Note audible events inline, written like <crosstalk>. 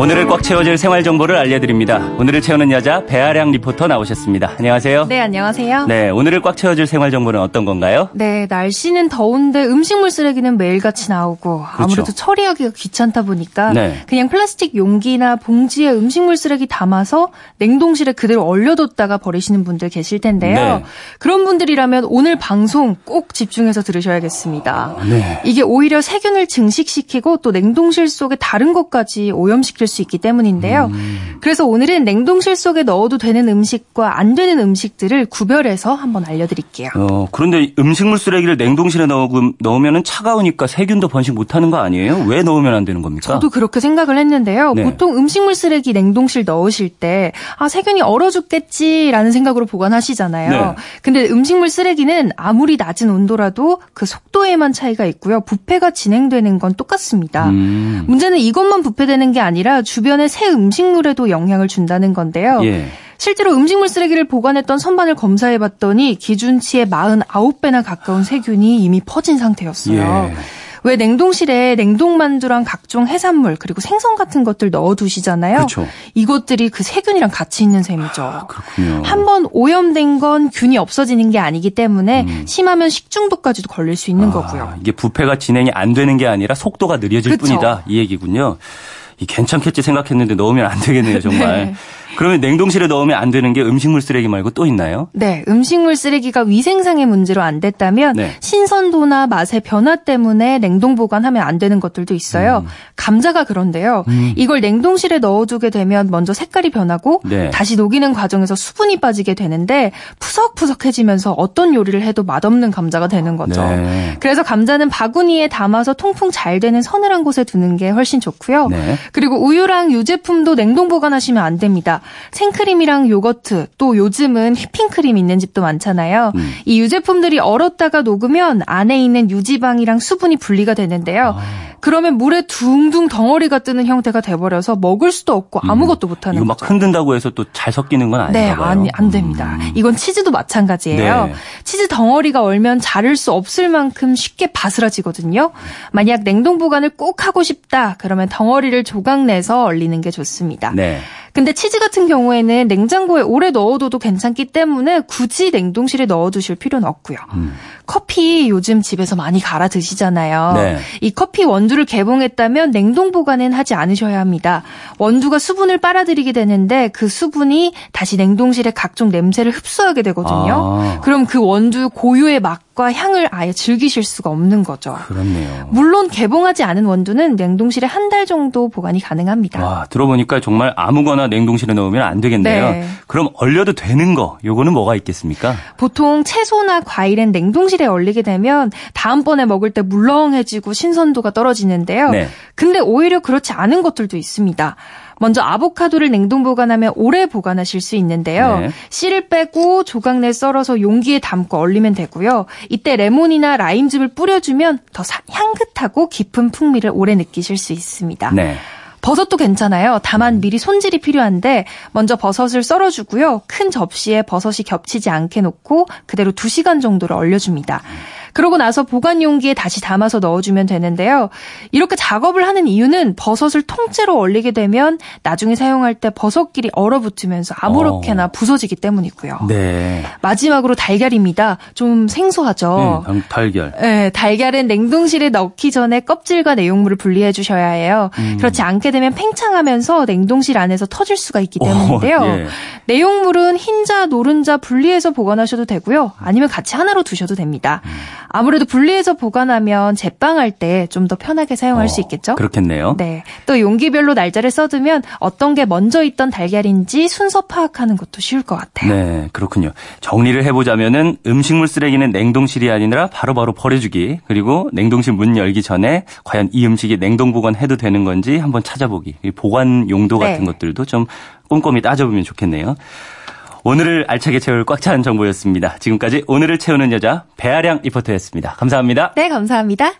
오늘을 꽉 채워질 생활 정보를 알려드립니다. 오늘을 채우는 여자 배아량 리포터 나오셨습니다. 안녕하세요. 네, 안녕하세요. 네, 오늘을 꽉 채워줄 생활 정보는 어떤 건가요? 네, 날씨는 더운데 음식물 쓰레기는 매일같이 나오고 그렇죠. 아무래도 처리하기가 귀찮다 보니까 네. 그냥 플라스틱 용기나 봉지에 음식물 쓰레기 담아서 냉동실에 그대로 얼려뒀다가 버리시는 분들 계실 텐데요. 네. 그런 분들이라면 오늘 방송 꼭 집중해서 들으셔야겠습니다. 네. 이게 오히려 세균을 증식시키고 또 냉동실 속에 다른 것까지 오염시킬 수 있기 때문인데요. 그래서 오늘은 냉동실 속에 넣어도 되는 음식과 안 되는 음식들을 구별해서 한번 알려드릴게요. 어, 그런데 음식물 쓰레기를 냉동실에 넣으, 넣으면 차가우니까 세균도 번식 못하는 거 아니에요? 왜 넣으면 안 되는 겁니까? 저도 그렇게 생각을 했는데요. 네. 보통 음식물 쓰레기 냉동실 넣으실 때, 아, 세균이 얼어 죽겠지라는 생각으로 보관하시잖아요. 네. 근데 음식물 쓰레기는 아무리 낮은 온도라도 그 속도에만 차이가 있고요. 부패가 진행되는 건 똑같습니다. 음, 문제는 이것만 부패되는 게 아니라 주변의 새 음식물에도 영향을 준다는 건데요. 예. 실제로 음식물 쓰레기를 보관했던 선반을 검사해 봤더니 기준치의 49배나 가까운 세균이 이미 퍼진 상태였어요. 예. 왜 냉동실에 냉동만두랑 각종 해산물 그리고 생선 같은 것들 넣어두시잖아요. 그렇죠. 이것들이 그 세균이랑 같이 있는 셈이죠. 그렇군요. 한번 오염된 건 균이 없어지는 게 아니기 때문에 심하면 식중독까지도 걸릴 수 있는 음. 아, 거고요. 이게 부패가 진행이 안 되는 게 아니라 속도가 느려질 그쵸. 뿐이다. 이 얘기군요. 이 괜찮겠지 생각했는데 넣으면 안 되겠네요, 정말. <laughs> 네. 그러면 냉동실에 넣으면 안 되는 게 음식물 쓰레기 말고 또 있나요? 네, 음식물 쓰레기가 위생상의 문제로 안 됐다면 네. 신선도나 맛의 변화 때문에 냉동 보관하면 안 되는 것들도 있어요. 음. 감자가 그런데요. 이걸 냉동실에 넣어두게 되면 먼저 색깔이 변하고 네. 다시 녹이는 과정에서 수분이 빠지게 되는데 푸석푸석해지면서 어떤 요리를 해도 맛없는 감자가 되는 거죠. 네. 그래서 감자는 바구니에 담아서 통풍 잘 되는 서늘한 곳에 두는 게 훨씬 좋고요. 네. 그리고 우유랑 유제품도 냉동 보관하시면 안 됩니다. 생크림이랑 요거트, 또 요즘은 휘핑크림 있는 집도 많잖아요. 음. 이 유제품들이 얼었다가 녹으면 안에 있는 유지방이랑 수분이 분리가 되는데요. 아. 그러면 물에 둥둥 덩어리가 뜨는 형태가 돼버려서 먹을 수도 없고 아무것도 못하는 음. 이거 막 거죠. 흔든다고 해서 또 잘 섞이는 건 네, 아닌가 봐요. 안, 안 됩니다. 이건 치즈도 마찬가지예요. 네. 치즈 덩어리가 얼면 자를 수 없을 만큼 쉽게 바스라지거든요. 만약 냉동 보관을 꼭 하고 싶다, 그러면 덩어리를 조각 내서 얼리는 게 좋습니다. 네. 근데 치즈 같은 경우에는 냉장고에 오래 넣어둬도 괜찮기 때문에 굳이 냉동실에 넣어두실 필요는 없고요. 커피 요즘 집에서 많이 갈아 드시잖아요. 네. 이 커피 원두를 개봉했다면 냉동 보관은 하지 않으셔야 합니다. 원두가 수분을 빨아들이게 되는데 그 수분이 다시 냉동실의 각종 냄새를 흡수하게 되거든요. 아. 그럼 그 원두 고유의 맛과 향을 아예 즐기실 수가 없는 거죠. 그렇네요. 물론 개봉하지 않은 원두는 냉동실에 한 달 정도 보관이 가능합니다. 와, 들어보니까 정말 아무거나 냉동실에 넣으면 안 되겠네요. 네. 그럼 얼려도 되는 거, 요거는 뭐가 있겠습니까? 보통 채소나 과일은 냉동실에 얼리게 되면 다음번에 먹을 때 물렁해지고 신선도가 떨어지는데요. 네. 근데 오히려 그렇지 않은 것들도 있습니다. 먼저 아보카도를 냉동 보관하면 오래 보관하실 수 있는데요. 네. 씨를 빼고 조각 내 썰어서 용기에 담고 얼리면 되고요. 이때 레몬이나 라임즙을 뿌려주면 더 사- 향긋하고 깊은 풍미를 오래 느끼실 수 있습니다. 네. 버섯도 괜찮아요. 다만 미리 손질이 필요한데 먼저 버섯을 썰어주고요. 큰 접시에 버섯이 겹치지 않게 놓고 그대로 2시간 정도를 얼려줍니다. 그러고 나서 보관 용기에 다시 담아서 넣어주면 되는데요. 이렇게 작업을 하는 이유는 버섯을 통째로 얼리게 되면 나중에 사용할 때 버섯끼리 얼어붙으면서 아무렇게나 부서지기 때문이고요. 네. 마지막으로 달걀입니다. 좀 생소하죠. 네, 달걀. 네, 달걀은 냉동실에 넣기 전에 껍질과 내용물을 분리해 주셔야 해요. 음. 그렇지 않게 되면 팽창하면서 냉동실 안에서 터질 수가 있기 때문인데요. 오, 예. 내용물은 흰자, 노른자 분리해서 보관하셔도 되고요. 아니면 같이 하나로 두셔도 됩니다. 음. 아무래도 분리해서 보관하면 제빵할 때 좀 더 편하게 사용할 수 어, 있겠죠? 그렇겠네요. 네. 또 용기별로 날짜를 써두면 어떤 게 먼저 있던 달걀인지 순서 파악하는 것도 쉬울 것 같아요. 네, 그렇군요. 정리를 해보자면은 음식물 쓰레기는 냉동실이 아니라 바로바로 버려주기, 그리고 냉동실 문 열기 전에 과연 이 음식이 냉동 보관해도 되는 건지 한번 찾아보기, 이 보관 용도 네. 같은 것들도 좀 꼼꼼히 따져보면 좋겠네요. 오늘을 알차게 채울 꽉 찬 정보였습니다. 지금까지 오늘을 채우는 여자 배아량 리포터였습니다. 감사합니다. 네, 감사합니다.